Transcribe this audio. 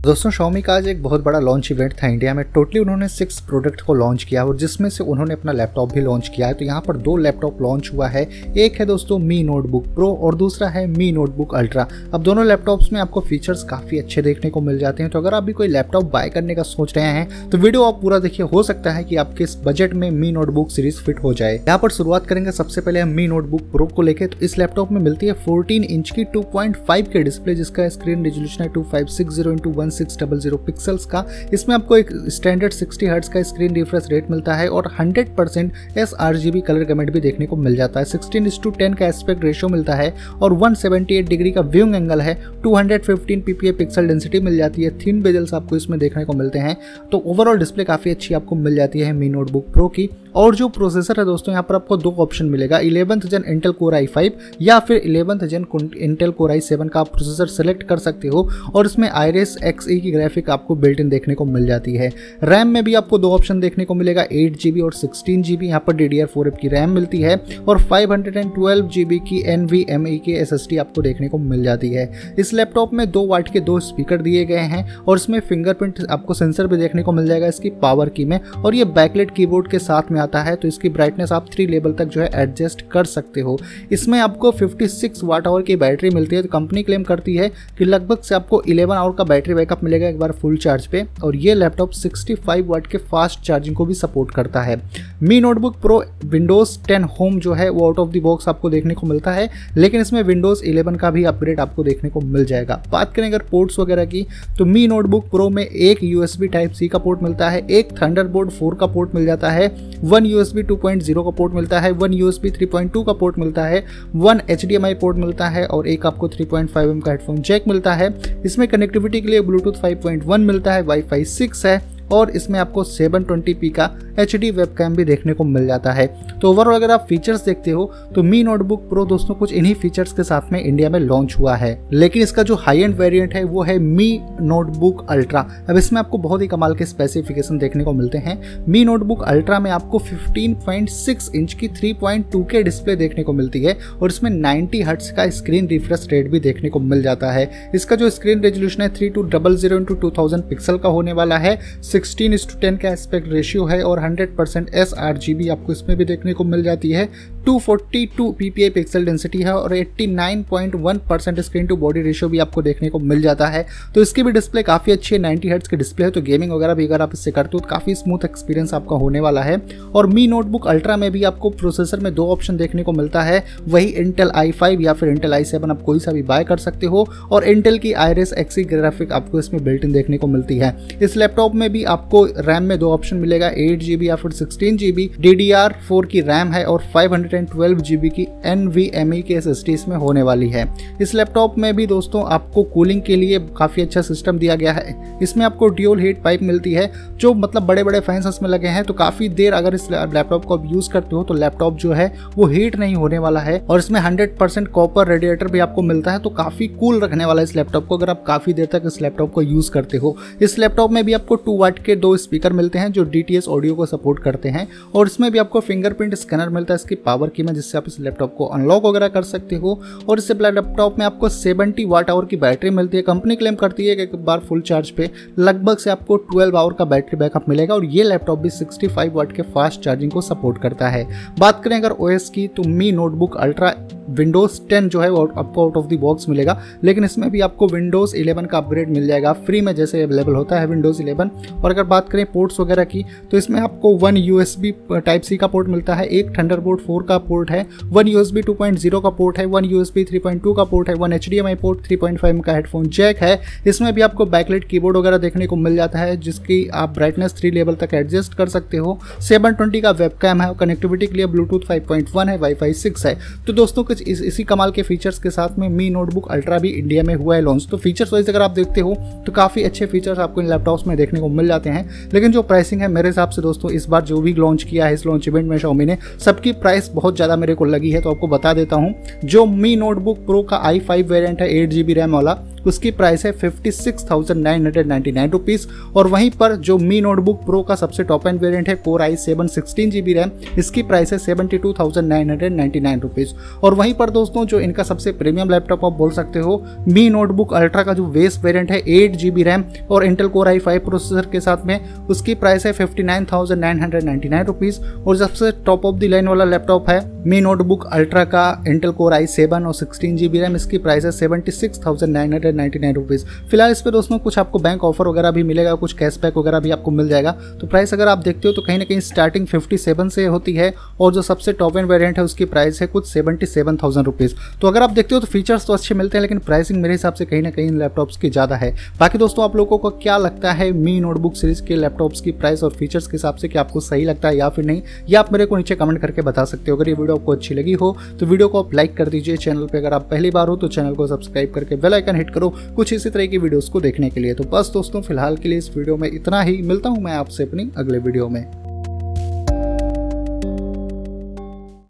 दोस्तों, Xiaomi का आज एक बहुत बड़ा लॉन्च इवेंट था इंडिया में। टोटली उन्होंने सिक्स प्रोडक्ट को लॉन्च किया और जिसमें से उन्होंने अपना लैपटॉप भी लॉन्च किया है। तो यहाँ पर दो लैपटॉप लॉन्च हुआ है। एक है दोस्तों मी नोटबुक प्रो और दूसरा है मी नोटबुक अल्ट्रा अब दोनों लैपटॉप्स में आपको फीचर्स काफ़ी अच्छे देखने को मिल जाते हैं। तो अगर आप भी कोई लैपटॉप बाय करने का सोच रहे हैं तो वीडियो आप पूरा देखिए। हो सकता है कि आपके इस बजट में मी नोटबुक सीरीज़ फिट हो जाए। यहाँ पर शुरुआत करेंगे सबसे पहले हम मी नोटबुक प्रो को लेकर तो इस लैपटॉप में मिलती है फोर्टीन इंच की टू के डिस्प्ले जिसका स्क्रीन रेजोल्यूशन है two five six zero into one six double zero pixels का। इसमें आपको एक स्टैंडर्ड 60 हर्ट्ज का स्क्रीन रिफ्रेश रेट मिलता है और 100 परसेंट एस कलर गमेंट भी देखने को मिल जाता है। सिक्सटीन इस टू टेन का एस्पेक्ट रेशियो मिलता है और 178 डिग्री का व्यूइंग एंगल है। 215 पीपीए पिक्सल डेंसिटी मिल जाती है। थिन बेजल्स आपको इसमें देखने को मिलते हैं। तो ओवरऑल डिस्प्ले काफ़ी अच्छी आपको मिल जाती है मी नोटबुक प्रो की। और जो प्रोसेसर है दोस्तों, यहाँ पर आपको दो ऑप्शन मिलेगा इलेवंथ जन इंटेल कोर आई फाइव या फिर इलेवंथ जन इंटेल कोर आई सेवन का आप प्रोसेसर सेलेक्ट कर सकते हो और इसमें आईरेस एक्स ई की ग्राफिक आपको बिल्ट इन देखने को मिल जाती है। रैम में भी आपको दो ऑप्शन देखने को मिलेगा एट जी बी और सिक्सटीन जी बी यहाँ पर D D R four F की रैम मिलती है और five hundred and twelve G B की एन वी एम ई की एस एस टी आपको देखने को मिल जाती है। इस लैपटॉप में दो वाट के दो स्पीकर दिए गए हैं और इसमें फिंगरप्रिंट आपको सेंसर भी देखने को मिल जाएगा इसकी पावर की में और ये बैकलेट कीबोर्ड के साथ में आता है तो इसकी ब्राइटनेस आप थ्री लेवल तक जो है एडजस्ट कर सकते हो। इसमें आपको 56 वाट आवर की बैटरी मिलती है तो कंपनी क्लेम करती है कि लगभग से आपको 11 आवर का बैटरी बैकअप मिलेगा एक बार फुल चार्ज पे, और ये लैपटॉप 65 वाट के फास्ट चार्जिंग को भी सपोर्ट करता है। Mi notebook pro windows 10 home जो है, वो आउट ऑफ़ द बॉक्स आपको देखने को मिलता है, लेकिन इसमें विंडोज़ 11 का भी अपग्रेड आपको देखने को मिल जाएगा। बात करें अगर पोर्ट्स वगैरह की तो मी नोटबुक प्रो में एक यूएसबी टाइप सी का पोर्ट मिलता है, एक थंडरबोल्ट 4 का पोर्ट मिल जाता है वन यूएसबी 2.0 का पोर्ट मिलता है, वन यूएसबी 3.2 का पोर्ट मिलता है, वन एचडीएमआई पोर्ट मिलता है और एक आपको 3.5 एम का हेडफोन जैक मिलता है। इसमें कनेक्टिविटी के लिए ब्लूटूथ 5.1 मिलता है वाईफाई 6 है। और इसमें आपको 720p का एच डी भी देखने को मिल जाता है। तो ओवरऑल अगर आप फीचर्स देखते हो तो मी नोटबुक प्रो दोस्तों कुछ इन्हीं फीचर्स के साथ में इंडिया में लॉन्च हुआ है। लेकिन इसका जो हाई एंड वेरिएंट है, वो है मी नोटबुक अल्ट्रा अब इसमें आपको बहुत ही कमाल के स्पेसिफिकेशन देखने को मिलते हैं। मी नोटबुक अल्ट्रा में आपको 15.6 इंच की 3.2 के डिस्प्ले देखने को मिलती है और इसमें 90 हर्ट्स का स्क्रीन रिफ्रेश रेट भी देखने को मिल जाता है। इसका जो स्क्रीन रेजोल्यूशन है three two double zero into two thousand pixel का होने वाला है। सिक्सटीन इस टू टेन का एस्पेक्ट रेशियो है और hundred percent S R G B आपको इसमें भी देखने को मिल जाती है। 242 ppi पिक्सल डेंसिटी है और 89.1 percent screen to body ratio भी आपको देखने को मिल जाता है। तो इसकी भी डिस्प्ले काफ़ी अच्छी है 90 हर्ट्ज की डिस्प्ले है तो गेमिंग वगैरह भी अगर आप इससे करते हो तो काफ़ी स्मूथ एक्सपीरियंस आपका होने वाला है। और मी नोटबुक अल्ट्रा में भी आपको प्रोसेसर में दो ऑप्शन देखने को मिलता है, वही इंटेल आई या फिर इंटेल आई आप कोई सा भी बाय कर सकते हो और इंटेल की आयरस एक्सी ग्राफिक आपको इसमें बिल्ट इन देखने को मिलती है। इस लैपटॉप में भी आपको रैम में दो ऑप्शन मिलेगा एट या फिर सिक्सटीन जीबी डी की रैम है और फाइव 112 जीबी की एन ई की एस इसमें होने वाली है। इस लैपटॉप में भी दोस्तों आपको कूलिंग के लिए काफ़ी अच्छा सिस्टम दिया गया है। इसमें आपको ड्यूल हीट पाइप मिलती है, जो मतलब बड़े बड़े फैंस इसमें लगे हैं तो काफ़ी देर अगर इस लैपटॉप को आप यूज़ करते हो तो लैपटॉप जो है, वो हीट नहीं होने वाला है। और इसमें हंड्रेड परसेंट कॉपर रेडिएटर भी आपको मिलता है तो काफ़ी कूल रखने वाला इस लैपटॉप को, अगर आप काफ़ी देर तक इस लैपटॉप को यूज़ करते हो। इस लैपटॉप में भी आपको टू वाट के दो स्पीकर मिलते हैं, जो DTS ऑडियो को सपोर्ट करते हैं। और इसमें भी आपको फिंगरप्रिंट स्कैनर मिलता है, इसकी पावर की में, जिससे आप इस लैपटॉप को अनलॉक वगैरह कर सकते हो। और इस लैपटॉप में आपको 70 वाट आवर की बैटरी मिलती है। कंपनी क्लेम करती है कि एक बार फुल चार्ज पे लगभग से आपको 12 आवर का बैटरी बैकअप मिलेगा और ये लैपटॉप भी 65 वाट के फास्ट चार्जिंग को सपोर्ट करता है। बात करें अगर ओएस की तो मी नोटबुक अल्ट्रा विंडोज़ 10 जो है वो आपको आउट ऑफ़ द बॉक्स मिलेगा। लेकिन इसमें भी आपको विंडोज़ 11 का अपग्रेड मिल जाएगा। फ्री में जैसे अवेलेबल होता है विंडोज़ 11 और अगर बात करें पोर्ट्स वगैरह की तो इसमें आपको वन यूएसबी टाइप सी का पोर्ट मिलता है। एक थंडरबोल्ट 4 का पोर्ट है वन यूएसबी 2.0 का पोर्ट है वन यूएसबी 3.2 का पोर्ट है वन एच पोर्ट 3.5 का हेडफोन जैक है। इसमें भी आपको बैकलेट कीबोर्ड वगैरह देखने को मिल जाता है जिसकी आप ब्राइटनेस थ्री लेवल तक एडजस्ट कर सकते हो। सेवन ट्वेंटी का वेबकैम है कनेक्टिविटी के लिए ब्लूटूथ 5.1 है वाईफाई 6 है। तो दोस्तों कुछ इस, इसी कमाल के फीचर्स के साथ में मी नोटबुक अल्ट्रा भी इंडिया में हुआ है लॉन्च तो फीचर्स वाइज अगर आप देखते हो तो काफ़ी अच्छे फीचर्स आपको इन लैपटॉप्स में देखने को मिल जाते हैं। लेकिन जो प्राइसिंग है मेरे हिसाब से दोस्तों इस बार जो भी लॉन्च किया है इस लॉन्च इवेंट में शॉमी ने सबकी प्राइस बहुत ज़्यादा मेरे को लगी है तो आपको बता देता हूँ। जो मी नोटबुक प्रो का आई फाइव वेरियंट है एट जी रैम वाला उसकी प्राइस है fifty six thousand nine hundred ninety nine rupees और वहीं पर जो मी नोटबुक प्रो का सबसे टॉप एंड वेरियंट है core i seven sixteen G B RAM इसकी प्राइस है seventy two thousand nine hundred ninety nine rupees और वहीं पर दोस्तों, जो इनका सबसे प्रीमियम लैपटॉप आप बोल सकते हो मी नोटबुक अल्ट्रा का जो वेस्ट वेरियंट है एट जी बी रैम और Intel core i five processor के साथ में, उसकी प्राइस है fifty nine thousand nine hundred ninety nine rupees और सबसे टॉप ऑफ़ द लाइन वाला लैपटॉप है मी नोटबुक अल्ट्रा का इंटेल कोर आई सेवन और सिक्सटीन जी बी रैम इसकी प्राइस है seventy six thousand nine hundred ninety nine rupees. फ़िलहाल इस पर दोस्तों कुछ आपको बैंक ऑफ़र वगैरह भी मिलेगा, कुछ कैशबैक वगैरह भी आपको मिल जाएगा। तो प्राइस अगर आप देखते हो तो कहीं ना कहीं स्टार्टिंग फिफ्टी सेवन से होती है और जो सबसे टॉप एंड वेरियंट है उसकी प्राइस है कुछ सेवेंटी सेवन थाउज़ेंड रुपीज़ तो अगर आप देखते हो तो फीचर्स तो अच्छे मिलते हैं, लेकिन प्राइसिंग मेरे हिसाब से कहीं ना कहीं लैपटॉप्स की ज़्यादा है। बाकी दोस्तों आप लोगों को क्या लगता है मी नोटबुक सीरीज़ के लैपटॉप्स की प्राइस और फीचर्स के हिसाब से कि आपको सही लगता है या फिर नहीं, या आप मेरे को नीचे कमेंट करके बता सकते हो। अगर ये वीडियो आपको अच्छी लगी हो तो वीडियो को आप लाइक कर दीजिए। चैनल पर अगर आप पहली बार हो तो चैनल को सब्सक्राइब करके बेल आइकन हिट कुछ इसी तरह की वीडियोस को देखने के लिए। तो बस दोस्तों, फ़िलहाल के लिए इस वीडियो में इतना ही। मिलता हूँ मैं आपसे अपनी अगले वीडियो में।